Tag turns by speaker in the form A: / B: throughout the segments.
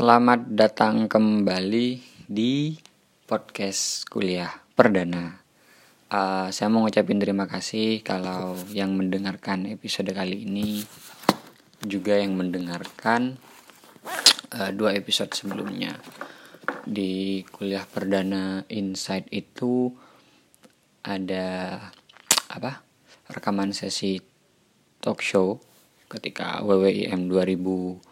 A: Selamat datang kembali di podcast kuliah perdana. Uh, saya mau ngucapin terima kasih kalau yang mendengarkan episode kali ini juga yang mendengarkan uh, dua episode sebelumnya. Di kuliah perdana Insight itu ada apa? Rekaman sesi talk show ketika WWIM 2000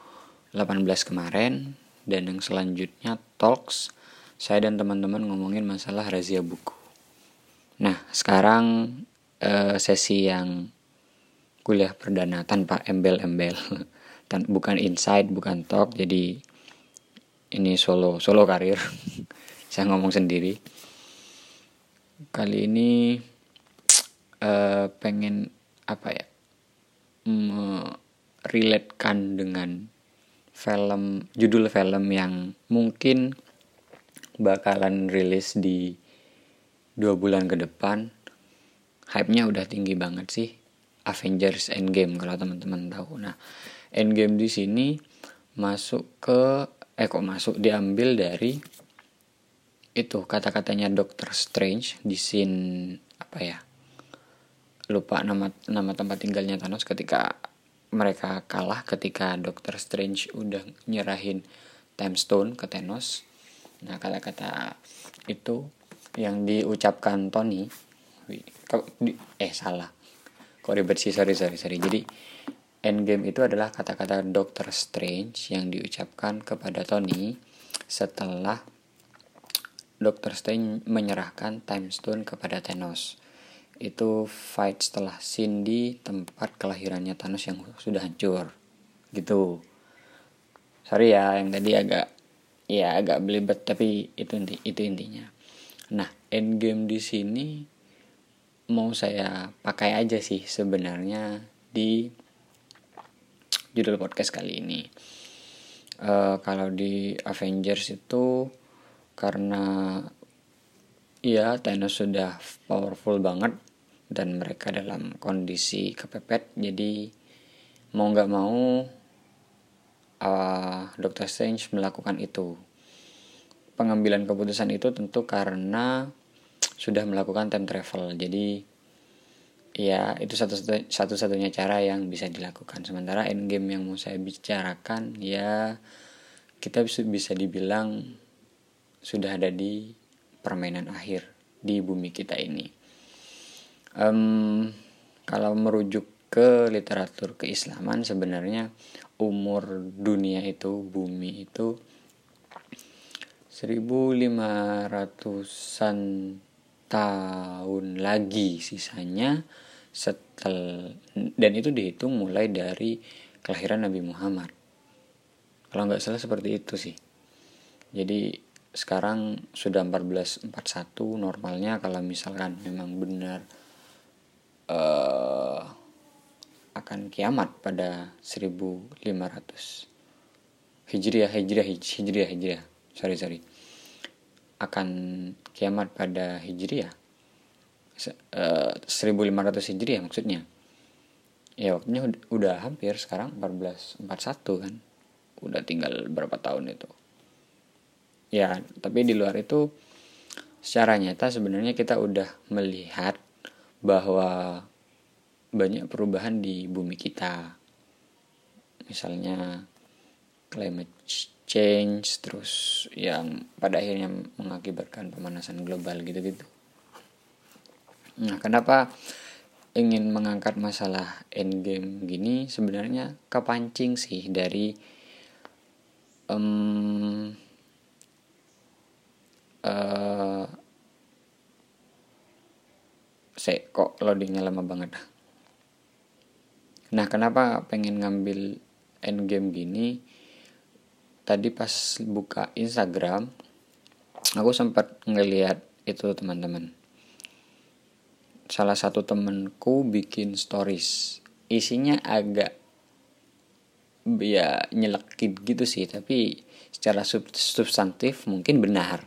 A: 18 kemarin dan yang selanjutnya talks saya dan teman-teman ngomongin masalah razia buku. Nah, sekarang eh, sesi yang kuliah perdana tanpa embel-embel. Tan bukan insight, bukan talk, jadi ini solo solo karir. saya ngomong sendiri. Kali ini eh, pengen apa ya? relatekan dengan film judul film yang mungkin bakalan rilis di dua bulan ke depan hype-nya udah tinggi banget sih. Avengers Endgame kalau teman-teman tahu. Nah Endgame di sini masuk ke eh kok masuk? Diambil dari itu kata-katanya Doctor Strange di scene apa ya? Lupa nama nama tempat tinggalnya Thanos ketika mereka kalah ketika Doctor Strange udah nyerahin Time Stone ke Thanos. Nah, kata-kata itu yang diucapkan Tony eh salah. Kok ribet sih, sorry sorry sorry. Jadi Endgame itu adalah kata-kata Doctor Strange yang diucapkan kepada Tony setelah Doctor Strange menyerahkan Time Stone kepada Thanos itu fight setelah Cindy tempat kelahirannya Thanos yang sudah hancur. Gitu. Sorry ya yang tadi agak ya agak belibet tapi itu inti itu intinya. Nah endgame di sini mau saya pakai aja sih sebenarnya di judul podcast kali ini. Uh, kalau di Avengers itu karena ya Thanos sudah powerful banget dan mereka dalam kondisi kepepet. Jadi mau nggak mau uh, Dr. Strange melakukan itu. Pengambilan keputusan itu tentu karena sudah melakukan time travel. Jadi ya itu satu satu satunya cara yang bisa dilakukan. Sementara endgame yang mau saya bicarakan ya kita bisa dibilang sudah ada di permainan akhir di bumi kita ini um, kalau merujuk ke literatur keislaman sebenarnya umur dunia itu bumi itu 1500-an tahun lagi sisanya setel dan itu dihitung mulai dari kelahiran Nabi Muhammad. Kalau nggak salah seperti itu sih. Jadi sekarang sudah 1441 normalnya kalau misalkan memang benar uh, akan kiamat pada 1500 Hijriah Hijriah Hijriah Hijriah. Sorry sorry. Akan kiamat pada Hijriah. Uh, 1500 Hijriah maksudnya. Ya waktunya udah, udah hampir sekarang 1441 kan. Udah tinggal berapa tahun itu. Ya tapi di luar itu secara nyata sebenarnya kita udah melihat bahwa banyak perubahan di bumi kita. Misalnya climate change terus yang pada akhirnya mengakibatkan pemanasan global gitu-gitu. Nah kenapa ingin mengangkat masalah endgame gini? Sebenarnya kepancing sih dari um, uh, saya kok loadingnya lama banget nah kenapa pengen ngambil endgame gini? Tadi pas buka Instagram aku sempat ngeliat itu teman-teman. Salah satu temenku bikin stories. Isinya agak ya nyelekit gitu sih tapi secara sub substantif mungkin benar.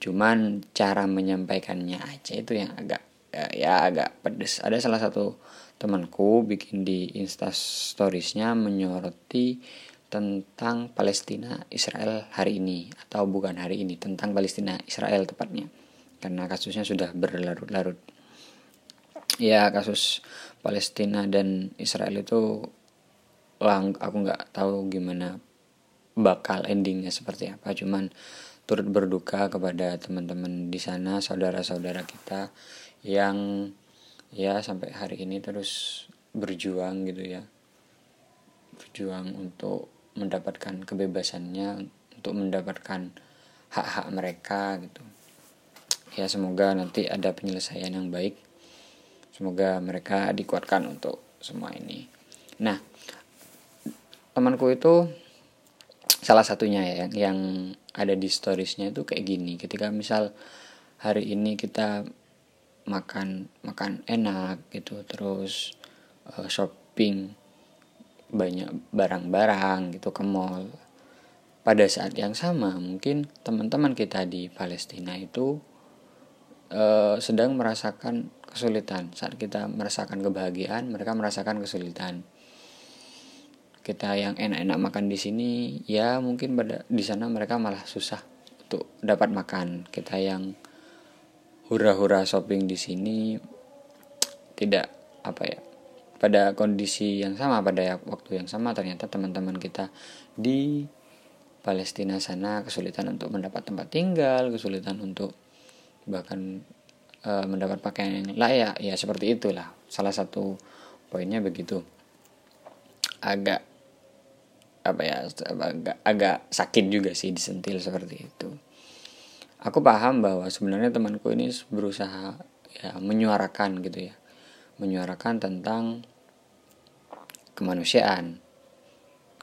A: Cuman cara menyampaikannya aja itu yang agak ya, ya agak pedes. Ada salah satu temanku bikin di insta storiesnya menyoroti tentang Palestina Israel hari ini. Atau bukan hari ini tentang Palestina Israel tepatnya. Karena kasusnya sudah berlarut-larut. Ya kasus Palestina dan Israel itu lang aku nggak tahu gimana bakal endingnya seperti apa. Cuman turut berduka kepada teman-teman di sana saudara-saudara kita yang ya sampai hari ini terus berjuang gitu ya. Berjuang untuk mendapatkan kebebasannya untuk mendapatkan hak-hak mereka gitu. Ya semoga nanti ada penyelesaian yang baik. Semoga mereka dikuatkan untuk semua ini. Nah temanku itu salah satunya ya yang, ada di storiesnya itu kayak gini. Ketika misal hari ini kita makan makan enak gitu terus uh, shopping banyak barang-barang gitu ke mall. Pada saat yang sama mungkin teman-teman kita di Palestina itu uh, sedang merasakan kesulitan. Saat kita merasakan kebahagiaan mereka merasakan kesulitan. Kita yang enak-enak makan di sini ya mungkin pada di sana mereka malah susah untuk dapat makan. Kita yang hura-hura shopping di sini tidak apa ya pada kondisi yang sama pada waktu yang sama ternyata teman-teman kita di Palestina sana kesulitan untuk mendapat tempat tinggal kesulitan untuk bahkan e, mendapat pakaian yang layak. Ya seperti itulah. Salah satu poinnya begitu. Agak apa ya agak agak sakit juga sih disentil seperti itu aku paham bahwa sebenarnya temanku ini berusaha ya menyuarakan gitu ya menyuarakan tentang kemanusiaan.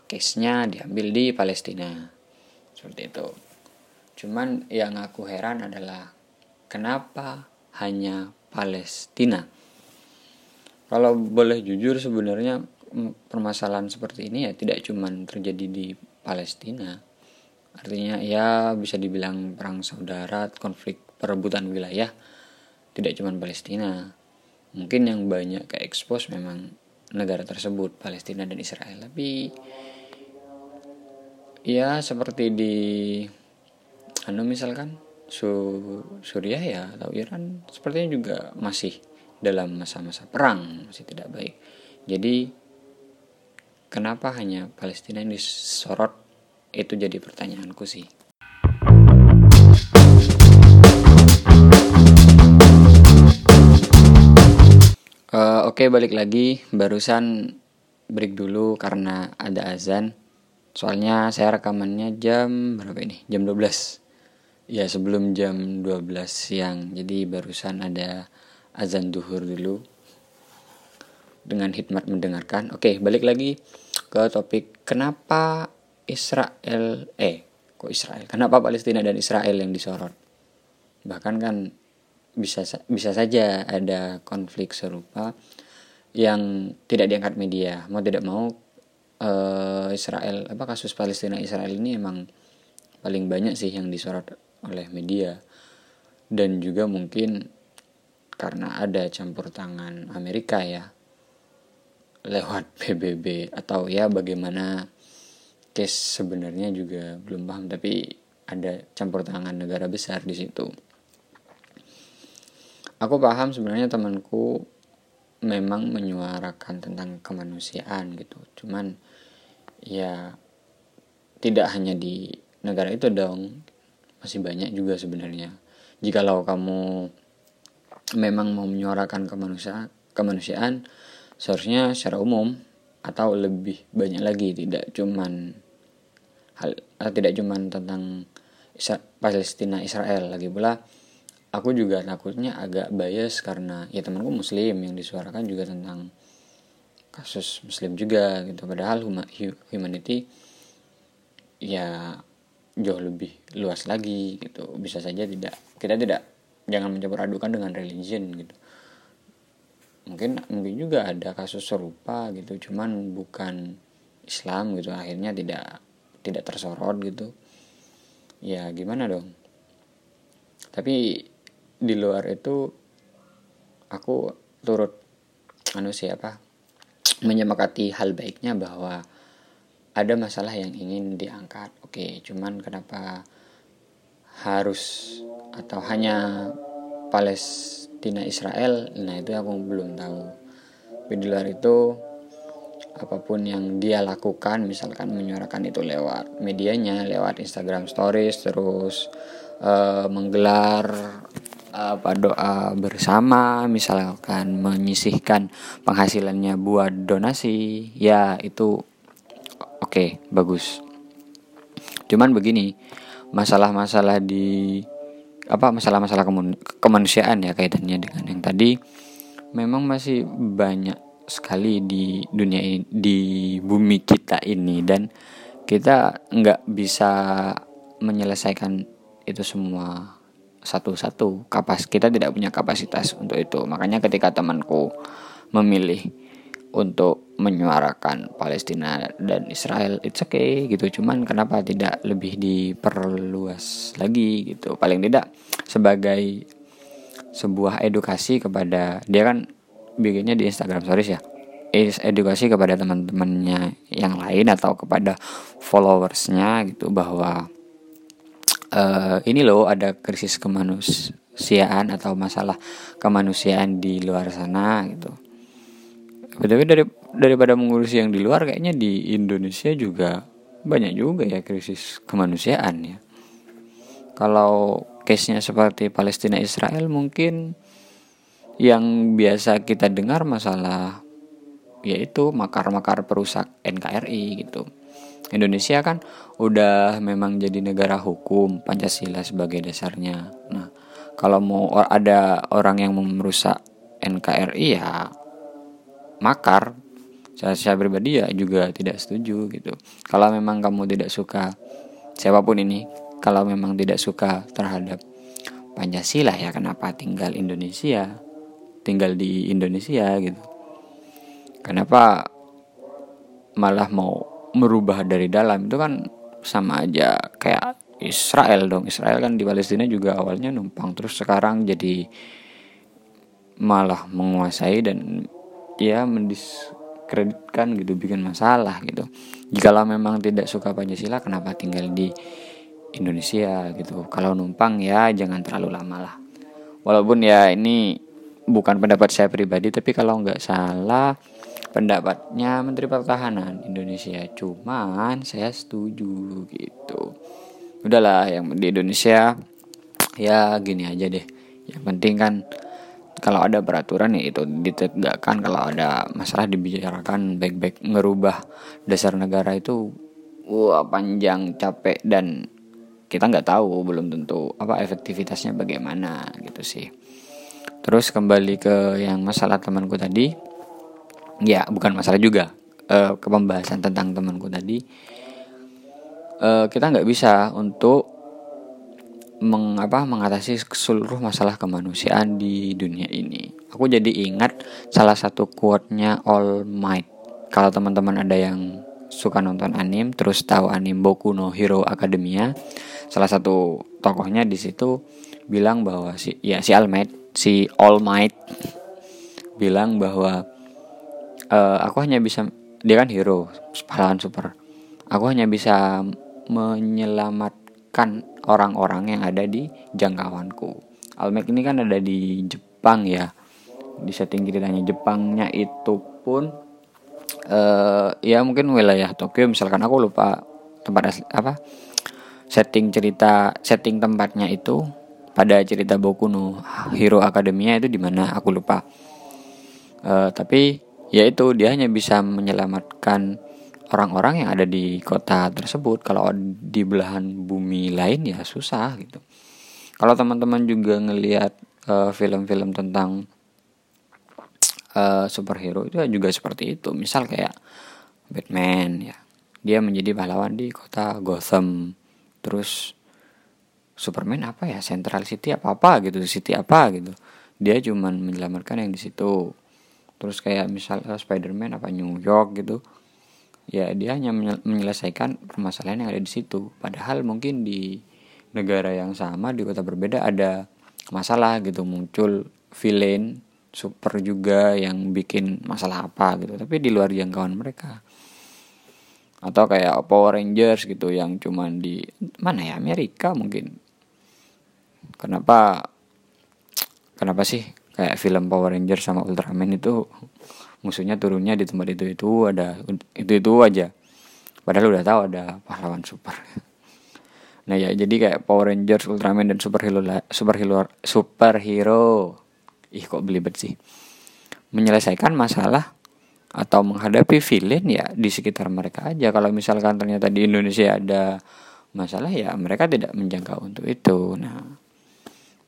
A: Case-nya diambil di Palestina. Seperti itu. Cuman yang aku heran adalah kenapa hanya Palestina? Kalau boleh jujur sebenarnya permasalahan seperti ini ya tidak cuma terjadi di Palestina. Artinya ya bisa dibilang perang saudara, konflik perebutan wilayah tidak cuma Palestina. Mungkin yang banyak ke expose memang negara tersebut Palestina dan Israel tapi ya seperti di anu misalkan Su Suriah ya atau Iran sepertinya juga masih dalam masa-masa perang masih tidak baik jadi kenapa hanya Palestina yang disorot itu jadi pertanyaanku sih. Uh, Oke okay, balik lagi. Barusan break dulu karena ada azan. Soalnya saya rekamannya jam berapa ini? Jam 12 Ya sebelum jam 12 siang. Jadi barusan ada azan duhur dulu. Dengan hikmat mendengarkan. Oke okay, balik lagi ke topik Kenapa Israel Eh kok Israel? Kenapa Palestina dan Israel yang disorot? Bahkan kan bisa bisa saja ada konflik serupa yang tidak diangkat media mau tidak mau uh, Israel apa kasus Palestina Israel ini emang paling banyak sih yang disorot oleh media dan juga mungkin karena ada campur tangan Amerika ya lewat PBB atau ya bagaimana case sebenarnya juga belum paham tapi ada campur tangan negara besar di situ. Aku paham sebenarnya temanku memang menyuarakan tentang kemanusiaan gitu. Cuman ya tidak hanya di negara itu dong masih banyak juga sebenarnya. Jikalau kamu memang mau menyuarakan kemanusiaan kemanusiaan seharusnya secara umum atau lebih banyak lagi tidak cuman hal tidak cuman tentang Palestina Israel lagi pula. Aku juga takutnya agak bias karena ya temanku muslim yang disuarakan juga tentang kasus muslim juga gitu. Padahal humanity ya jauh lebih luas lagi gitu. Bisa saja tidak kita tidak jangan mencampur adukan dengan religion gitu mungkin mungkin juga ada kasus serupa gitu cuman bukan Islam gitu akhirnya tidak tidak tersorot gitu. Ya gimana dong? Tapi di luar itu aku turut anu siapa menyemangati hal baiknya bahwa ada masalah yang ingin diangkat. Oke cuman kenapa harus atau hanya Palestina Israel. Nah itu aku belum tahu. Tapi di luar itu apa pun yang dia lakukan misalkan menyuarakan itu lewat medianya lewat Instagram Stories terus uh, menggelar apa doa bersama misalkan menyisihkan penghasilannya buat donasi ya itu oke okay, bagus. Cuman begini masalah-masalah di apa masalah-masalah kemanusiaan ya kaitannya dengan yang tadi. Memang masih banyak sekali di dunia ini, di bumi kita ini. Dan kita nggak bisa menyelesaikan itu semua satu-satu. Kapas kita tidak punya kapasitas untuk itu. Makanya ketika temanku memilih untuk menyuarakan Palestina dan Israel it's okay gitu. Cuman kenapa tidak lebih diperluas lagi gitu. Paling tidak sebagai sebuah edukasi kepada dia kan bikinnya di Instagram stories ya. Edukasi kepada teman-temannya yang lain atau kepada followersnya gitu bahwa uh, ini loh ada krisis kemanusiaan atau masalah kemanusiaan di luar sana gitu tapi dari daripada mengurusi yang di luar kayaknya di Indonesia juga banyak juga ya krisis kemanusiaan ya. Kalau case-nya seperti Palestina Israel mungkin yang biasa kita dengar masalah yaitu makar-makar perusak NKRI gitu. Indonesia kan udah memang jadi negara hukum Pancasila sebagai dasarnya. Nah, kalau mau ada orang yang merusak NKRI ya makar saya, saya pribadi ya juga tidak setuju gitu. Kalau memang kamu tidak suka siapa pun ini kalau memang tidak suka terhadap Pancasila ya kenapa tinggal Indonesia tinggal di Indonesia gitu? Kenapa malah mau merubah dari dalam? Itu kan sama aja kayak Israel dong. Israel kan di Palestina juga awalnya numpang terus sekarang jadi malah menguasai dan ya mendiskreditkan gitu bikin masalah gitu. Jikalau memang tidak suka Pancasila kenapa tinggal di Indonesia gitu? Kalau numpang ya jangan terlalu lama lah. Walaupun ya ini bukan pendapat saya pribadi tapi kalau nggak salah pendapatnya Menteri Pertahanan Indonesia. Cuman saya setuju gitu. Udahlah yang di Indonesia ya gini aja deh. Yang penting kan kalau ada peraturan ya itu ditegakkan. Kalau ada masalah dibicarakan baik-baik ngerubah dasar negara itu wah panjang capek dan kita nggak tahu belum tentu apa efektivitasnya bagaimana gitu sih. Terus kembali ke yang masalah temanku tadi ya bukan masalah juga e, ke pembahasan tentang temanku tadi e, kita nggak bisa untuk mengapa mengatasi seluruh masalah kemanusiaan di dunia ini. Aku jadi ingat salah satu quote-nya All Might. Kalau teman-teman ada yang suka nonton anim terus tahu anim Boku no Hero Academia, salah satu tokohnya di situ bilang bahwa si ya si All Might, si All Might bilang bahwa uh, aku hanya bisa dia kan hero, pahlawan super. Aku hanya bisa menyelamatkan orang-orang yang ada di jangkauanku. Almek ini kan ada di Jepang ya. Di setting ceritanya Jepangnya itu pun uh, ya mungkin wilayah Tokyo misalkan aku lupa tempat asli apa setting cerita setting tempatnya itu pada cerita Boku no Hero Academia itu di mana aku lupa. Uh, tapi ya itu dia hanya bisa menyelamatkan orang-orang yang ada di kota tersebut kalau di belahan bumi lain ya susah gitu. Kalau teman-teman juga ngelihat uh, film-film tentang uh, superhero itu juga seperti itu. Misal kayak Batman ya dia menjadi pahlawan di kota Gotham. Terus Superman apa ya? Central City apa apa gitu City apa gitu. Dia cuman menyelamatkan yang di situ. Terus kayak misal uh, Spider-Man apa New York gitu ya dia hanya menyelesaikan permasalahan yang ada di situ. Padahal mungkin di negara yang sama di kota berbeda ada masalah gitu muncul villain super juga yang bikin masalah apa gitu. Tapi di luar jangkauan mereka. Atau kayak Power Rangers gitu yang cuman di mana ya Amerika mungkin. Kenapa kenapa sih kayak film Power Rangers sama Ultraman itu musuhnya turunnya di tempat itu itu ada itu itu aja. Padahal udah tahu ada pahlawan super. Nah ya jadi kayak Power Rangers Ultraman dan superhero superhero superhero. Ih kok belibet sih. Menyelesaikan masalah atau menghadapi villain ya di sekitar mereka aja. Kalau misalkan ternyata di Indonesia ada masalah ya mereka tidak menjangkau untuk itu. Nah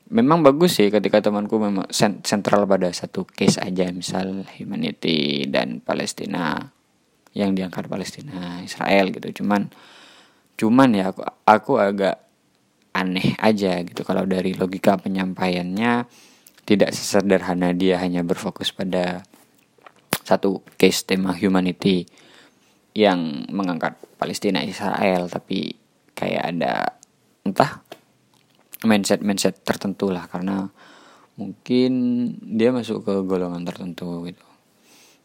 A: memang bagus sih ketika temanku memang sentral pada satu case aja misal humanity dan Palestina yang diangkat Palestina Israel gitu. Cuman cuman ya aku, aku agak aneh aja gitu. Kalau dari logika penyampaiannya tidak sesederhana dia hanya berfokus pada satu case tema humanity yang mengangkat Palestina Israel. Tapi kayak ada entah mindset mindset tertentu lah. Karena mungkin dia masuk ke golongan tertentu gitu.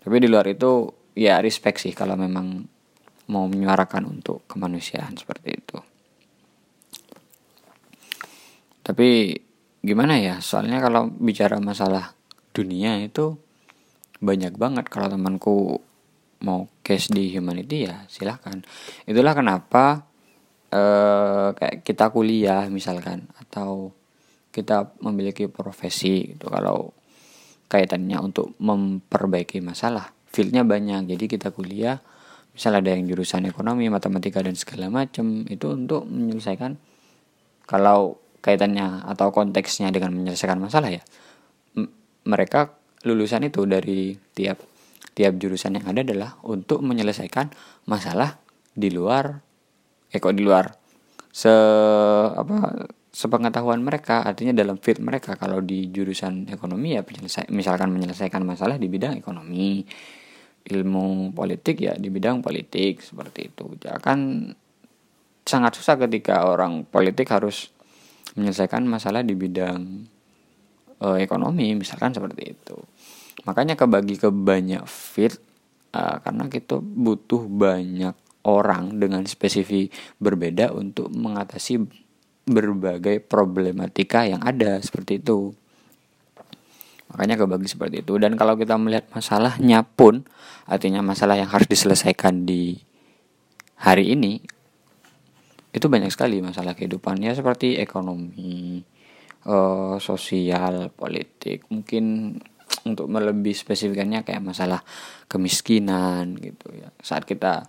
A: Tapi di luar itu ya respect sih kalau memang mau menyuarakan untuk kemanusiaan seperti itu. Tapi gimana ya soalnya kalau bicara masalah dunia itu banyak banget. Kalau temanku mau case di humanity ya silahkan. Itulah kenapa eh, kayak kita kuliah misalkan atau kita memiliki profesi gitu kalau kaitannya untuk memperbaiki masalah fieldnya banyak. Jadi kita kuliah misal ada yang jurusan ekonomi matematika dan segala macam itu untuk menyelesaikan kalau kaitannya atau konteksnya dengan menyelesaikan masalah ya mereka lulusan itu dari tiap tiap jurusan yang ada adalah untuk menyelesaikan masalah di luar eh kok di luar. Se apa sepengetahuan mereka artinya dalam field mereka kalau di jurusan ekonomi ya misalkan menyelesaikan masalah di bidang ekonomi ilmu politik ya di bidang politik seperti itu. Ya kan sangat susah ketika orang politik harus menyelesaikan masalah di bidang uh, ekonomi misalkan seperti itu. Makanya kebagi ke banyak fit uh, karena kita butuh banyak orang dengan spesifik berbeda untuk mengatasi berbagai problematika yang ada seperti itu. Makanya kebagi seperti itu. Dan kalau kita melihat masalahnya pun artinya masalah yang harus diselesaikan di hari ini itu banyak sekali masalah kehidupannya seperti ekonomi uh, sosial, politik, mungkin untuk melebih spesifikannya kayak masalah kemiskinan gitu ya. Saat kita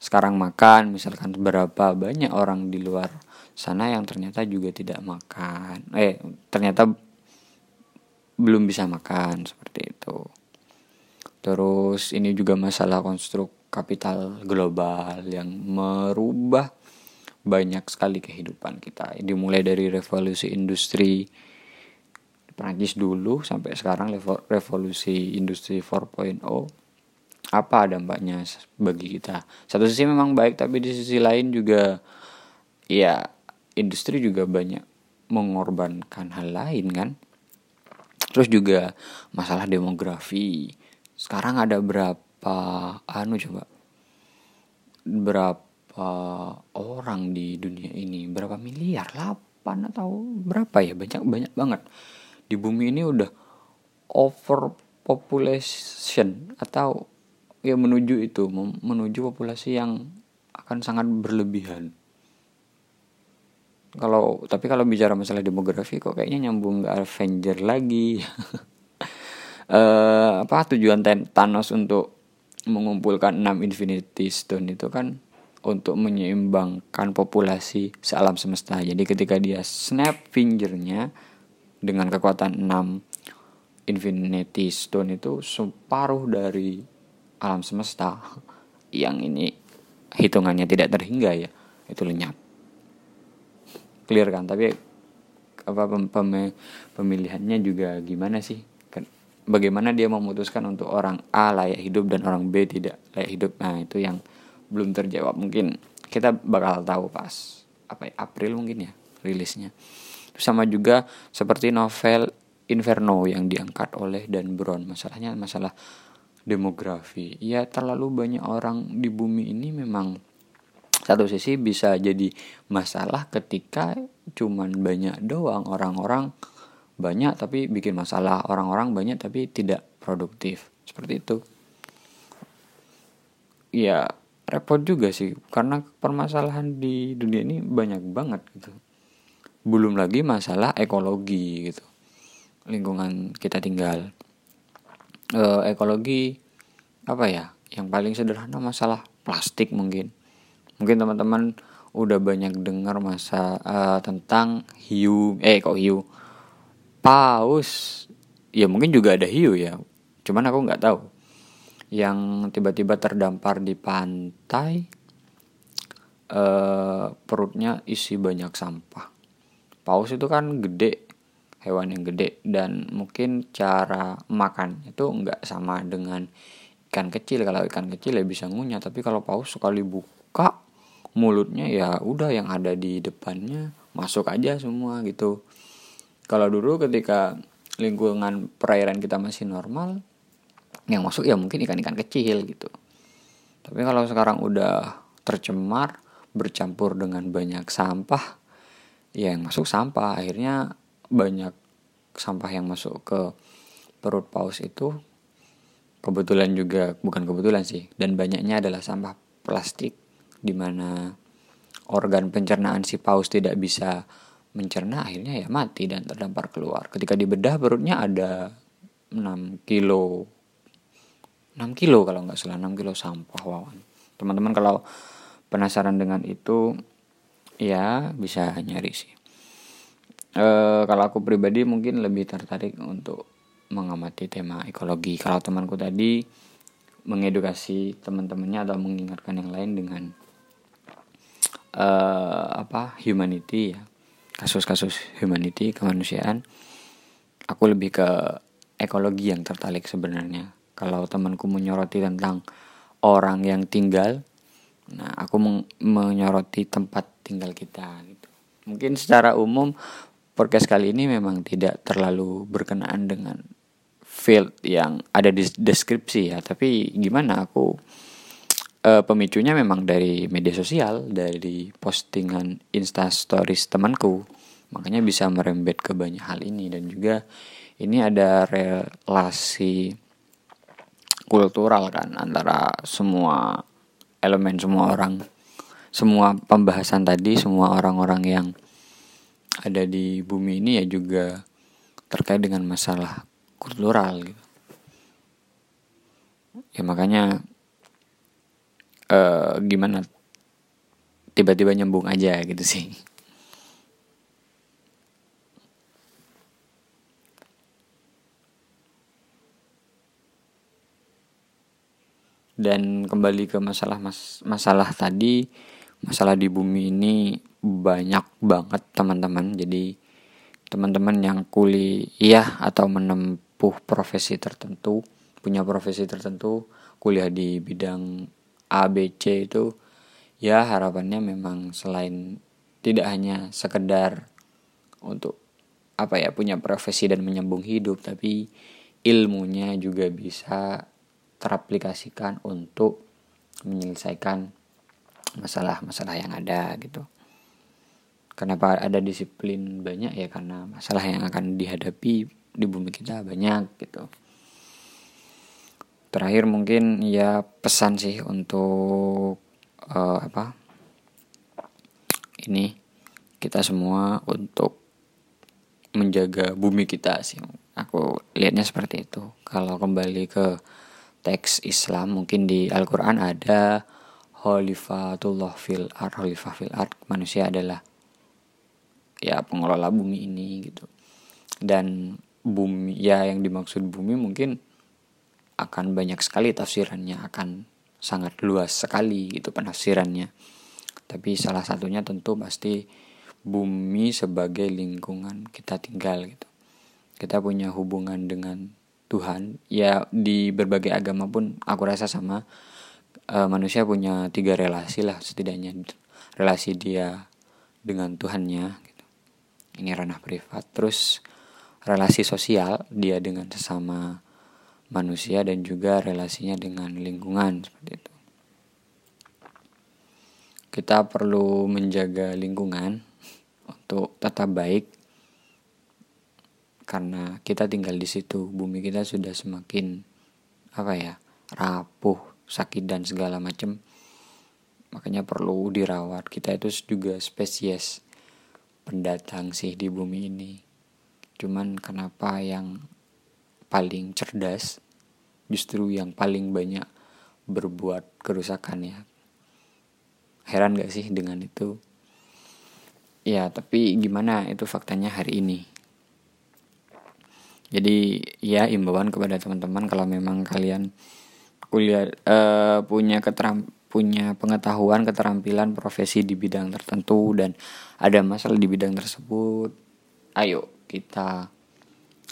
A: sekarang makan, misalkan berapa banyak orang di luar sana yang ternyata juga tidak makan, eh ternyata belum bisa makan seperti itu. Terus ini juga masalah konstruk kapital global yang merubah banyak sekali kehidupan kita dimulai dari revolusi industri Prancis dulu sampai sekarang revolusi industri 4.0 apa dampaknya bagi kita. Satu sisi memang baik tapi di sisi lain juga ya industri juga banyak mengorbankan hal lain kan? Terus juga masalah demografi. Sekarang ada berapa anu coba berapa orang di dunia ini? Berapa miliar? 8 atau berapa ya? Banyak banyak banget. Di bumi ini udah overpopulation atau ya menuju itu menuju populasi yang akan sangat berlebihan kalau tapi kalau bicara masalah demografi kok kayaknya nyambung ke Avenger lagi uh, apa tujuan Thanos untuk mengumpulkan 6 Infinity Stone itu kan untuk menyeimbangkan populasi sealam semesta. Jadi ketika dia snap fingernya dengan kekuatan 6 Infinity Stone itu separuh dari alam semesta yang ini hitungannya tidak terhingga ya itu lenyap. Clear kan? Tapi apa pem, pem, pemilihannya juga gimana sih? Kan, bagaimana dia memutuskan untuk orang A layak hidup dan orang B tidak layak hidup? Nah itu yang belum terjawab. Mungkin kita bakal tahu pas apa ya April mungkin ya rilisnya. Sama juga seperti novel Inferno yang diangkat oleh Dan Brown. Masalahnya masalah demografi. Ya terlalu banyak orang di bumi ini memang satu sisi bisa jadi masalah ketika cuman banyak doang orang-orang banyak tapi bikin masalah orang-orang banyak tapi tidak produktif. Seperti itu. Ya repot juga sih karena permasalahan di dunia ini banyak banget gitu. Belum lagi masalah ekologi gitu. Lingkungan kita tinggal e, ekologi apa ya yang paling sederhana masalah plastik mungkin. Mungkin teman-teman udah banyak dengar masa uh, tentang hiu eh kok hiu? Paus. Ya mungkin juga ada hiu ya cuman aku nggak tahu. Yang tiba-tiba terdampar di pantai uh, perutnya isi banyak sampah. Paus itu kan gede hewan yang gede. Dan mungkin cara makan itu nggak sama dengan ikan kecil. Kalau ikan kecil ya bisa ngunyah tapi kalau paus sekali buka mulutnya ya udah yang ada di depannya masuk aja semua gitu. Kalau dulu ketika lingkungan perairan kita masih normal yang masuk ya mungkin ikan-ikan kecil gitu. Tapi kalau sekarang udah tercemar bercampur dengan banyak sampah ya yang masuk sampah. Akhirnya banyak sampah yang masuk ke perut paus itu kebetulan juga bukan kebetulan sih dan banyaknya adalah sampah plastik di mana organ pencernaan si paus tidak bisa mencerna akhirnya ya mati dan terdampar keluar. Ketika dibedah perutnya ada 6 kilo 6 kilo kalau nggak salah 6 kilo sampah wawan. Teman-teman kalau penasaran dengan itu ya bisa nyari sih e, kalau aku pribadi mungkin lebih tertarik untuk mengamati tema ekologi. Kalau temanku tadi mengedukasi teman-temannya atau mengingatkan yang lain dengan uh, apa humanity ya kasus-kasus humanity kemanusiaan aku lebih ke ekologi yang tertarik sebenarnya. Kalau temanku menyoroti tentang orang yang tinggal nah aku menyoroti tempat tinggal kita gitu. Mungkin secara umum podcast kali ini memang tidak terlalu berkenaan dengan field yang ada di deskripsi ya. Tapi gimana aku uh, pemicunya memang dari media sosial dari postingan insta stories temanku. Makanya bisa merembet ke banyak hal ini. Dan juga ini ada relasi kultural kan antara semua elemen semua orang semua pembahasan tadi semua orang-orang yang ada di bumi ini ya juga terkait dengan masalah kultural gitu. Ya makanya uh, gimana tiba-tiba nyambung aja gitu sih. Dan kembali ke masalah mas masalah tadi masalah di bumi ini banyak banget teman-teman. Jadi teman-teman yang kuliah atau menempuh profesi tertentu punya profesi tertentu kuliah di bidang ABC itu ya harapannya memang selain tidak hanya sekedar untuk apa ya punya profesi dan menyambung hidup tapi ilmunya juga bisa teraplikasikan untuk menyelesaikan masalah-masalah yang ada gitu. Kenapa ada disiplin banyak ya karena masalah yang akan dihadapi di bumi kita banyak gitu. Terakhir mungkin ya pesan sih untuk uh, apa? Ini kita semua untuk menjaga bumi kita sih. Aku lihatnya seperti itu. Kalau kembali ke teks Islam mungkin di Al-Quran ada Khalifatullah fil art Khalifah fil art manusia adalah ya pengelola bumi ini gitu. Dan bumi ya yang dimaksud bumi mungkin akan banyak sekali tafsirannya akan sangat luas sekali gitu penafsirannya. Tapi salah satunya tentu pasti bumi sebagai lingkungan kita tinggal gitu. Kita punya hubungan dengan Tuhan. Ya di berbagai agama pun aku rasa sama uh, manusia punya tiga relasi lah setidaknya relasi dia dengan Tuhannya gitu. ini ranah privat terus relasi sosial dia dengan sesama manusia dan juga relasinya dengan lingkungan seperti itu. Kita perlu menjaga lingkungan untuk tetap baik karena kita tinggal di situ. Bumi kita sudah semakin apa ya? rapuh, sakit dan segala macam. Makanya perlu dirawat. Kita itu juga spesies pendatang sih di bumi ini. Cuman kenapa yang paling cerdas justru yang paling banyak berbuat kerusakan ya heran gak sih dengan itu ya tapi gimana itu faktanya hari ini jadi ya imbauan kepada teman-teman kalau memang kalian kuliah uh, punya keteram punya pengetahuan keterampilan profesi di bidang tertentu dan ada masalah di bidang tersebut ayo kita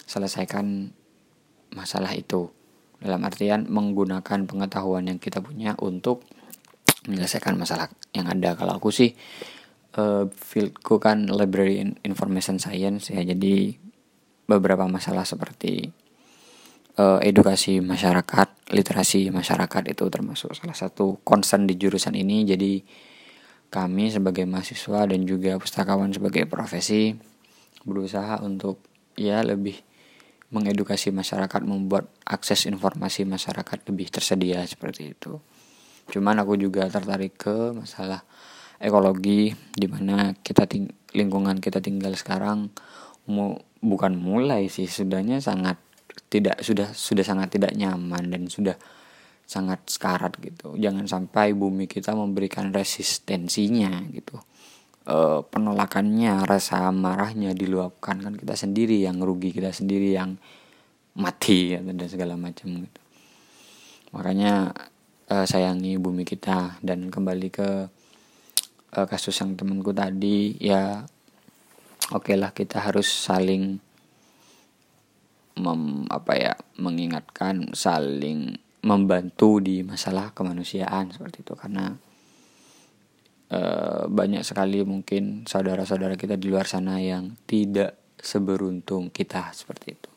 A: selesaikan masalah itu. Dalam artian menggunakan pengetahuan yang kita punya untuk menyelesaikan masalah yang ada. Kalau aku sih uh, fieldku kan library information science ya jadi beberapa masalah seperti uh, edukasi masyarakat literasi masyarakat itu termasuk salah satu concern di jurusan ini. Jadi kami sebagai mahasiswa dan juga pustakawan sebagai profesi berusaha untuk ya lebih mengedukasi masyarakat membuat akses informasi masyarakat lebih tersedia seperti itu. Cuman aku juga tertarik ke masalah ekologi di mana kita ting lingkungan kita tinggal sekarang mu bukan mulai sih sudahnya sangat tidak sudah sudah sangat tidak nyaman dan sudah sangat sekarat gitu. Jangan sampai bumi kita memberikan resistensinya gitu. E, penolakannya rasa marahnya diluapkan kan kita sendiri yang rugi kita sendiri yang mati ya, dan segala macam gitu. Makanya e, sayangi bumi kita dan kembali ke e, kasus yang temanku tadi ya oke okay lah kita harus saling mem, apa ya mengingatkan saling membantu di masalah kemanusiaan seperti itu karena Eh, banyak sekali mungkin saudara-saudara kita di luar sana yang tidak seberuntung kita seperti itu.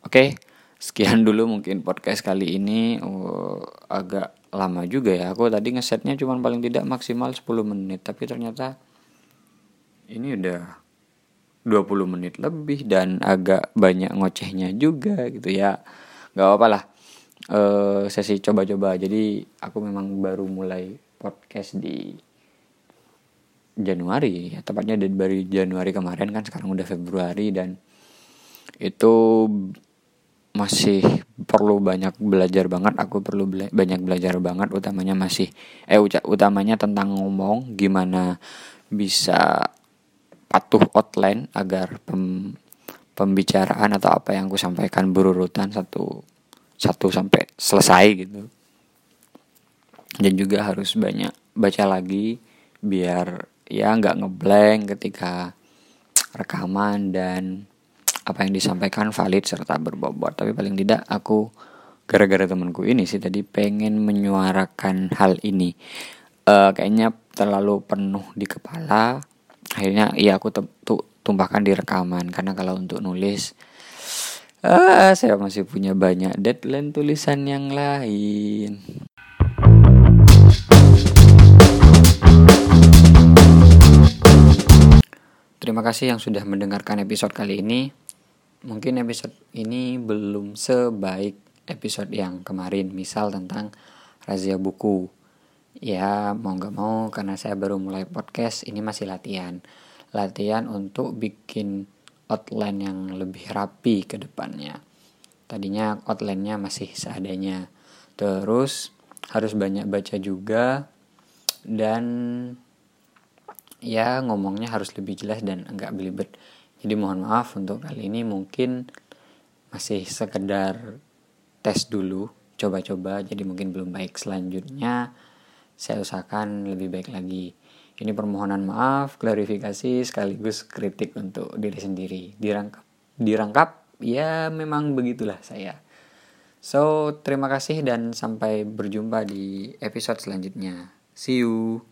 A: Oke, sekian dulu mungkin podcast kali ini oh, agak lama juga ya. Aku tadi ngesetnya cuma paling tidak maksimal 10 menit, tapi ternyata ini udah 20 menit lebih dan agak banyak ngocehnya juga gitu ya. Gak apa-apa lah. Uh, sesi coba-coba. Jadi aku memang baru mulai podcast di Januari ya tepatnya dari Januari kemarin kan sekarang udah Februari dan itu masih perlu banyak belajar banget aku perlu bela banyak belajar banget utamanya masih eh utamanya tentang ngomong gimana bisa patuh outline agar pem, pembicaraan atau apa yang aku sampaikan berurutan satu satu sampai selesai gitu. Dan juga harus banyak baca lagi biar ya nggak ngeblank ketika rekaman dan apa yang disampaikan valid serta berbobot. Tapi paling tidak aku gara-gara temanku ini sih tadi pengen menyuarakan hal ini. Uh, kayaknya terlalu penuh di kepala akhirnya ya aku tumpahkan di rekaman karena kalau untuk nulis uh, saya masih punya banyak deadline tulisan yang lain Terima kasih yang sudah mendengarkan episode kali ini. Mungkin episode ini belum sebaik episode yang kemarin, misal tentang razia buku. Ya, mau nggak mau karena saya baru mulai podcast, ini masih latihan. Latihan untuk bikin outline yang lebih rapi ke depannya. Tadinya outline-nya masih seadanya. Terus harus banyak baca juga dan ya ngomongnya harus lebih jelas dan enggak belibet jadi mohon maaf untuk kali ini mungkin masih sekedar tes dulu coba-coba jadi mungkin belum baik selanjutnya saya usahakan lebih baik lagi. Ini permohonan maaf klarifikasi sekaligus kritik untuk diri sendiri. Dirangkap dirangkap ya memang begitulah saya. So terima kasih dan sampai berjumpa di episode selanjutnya. See you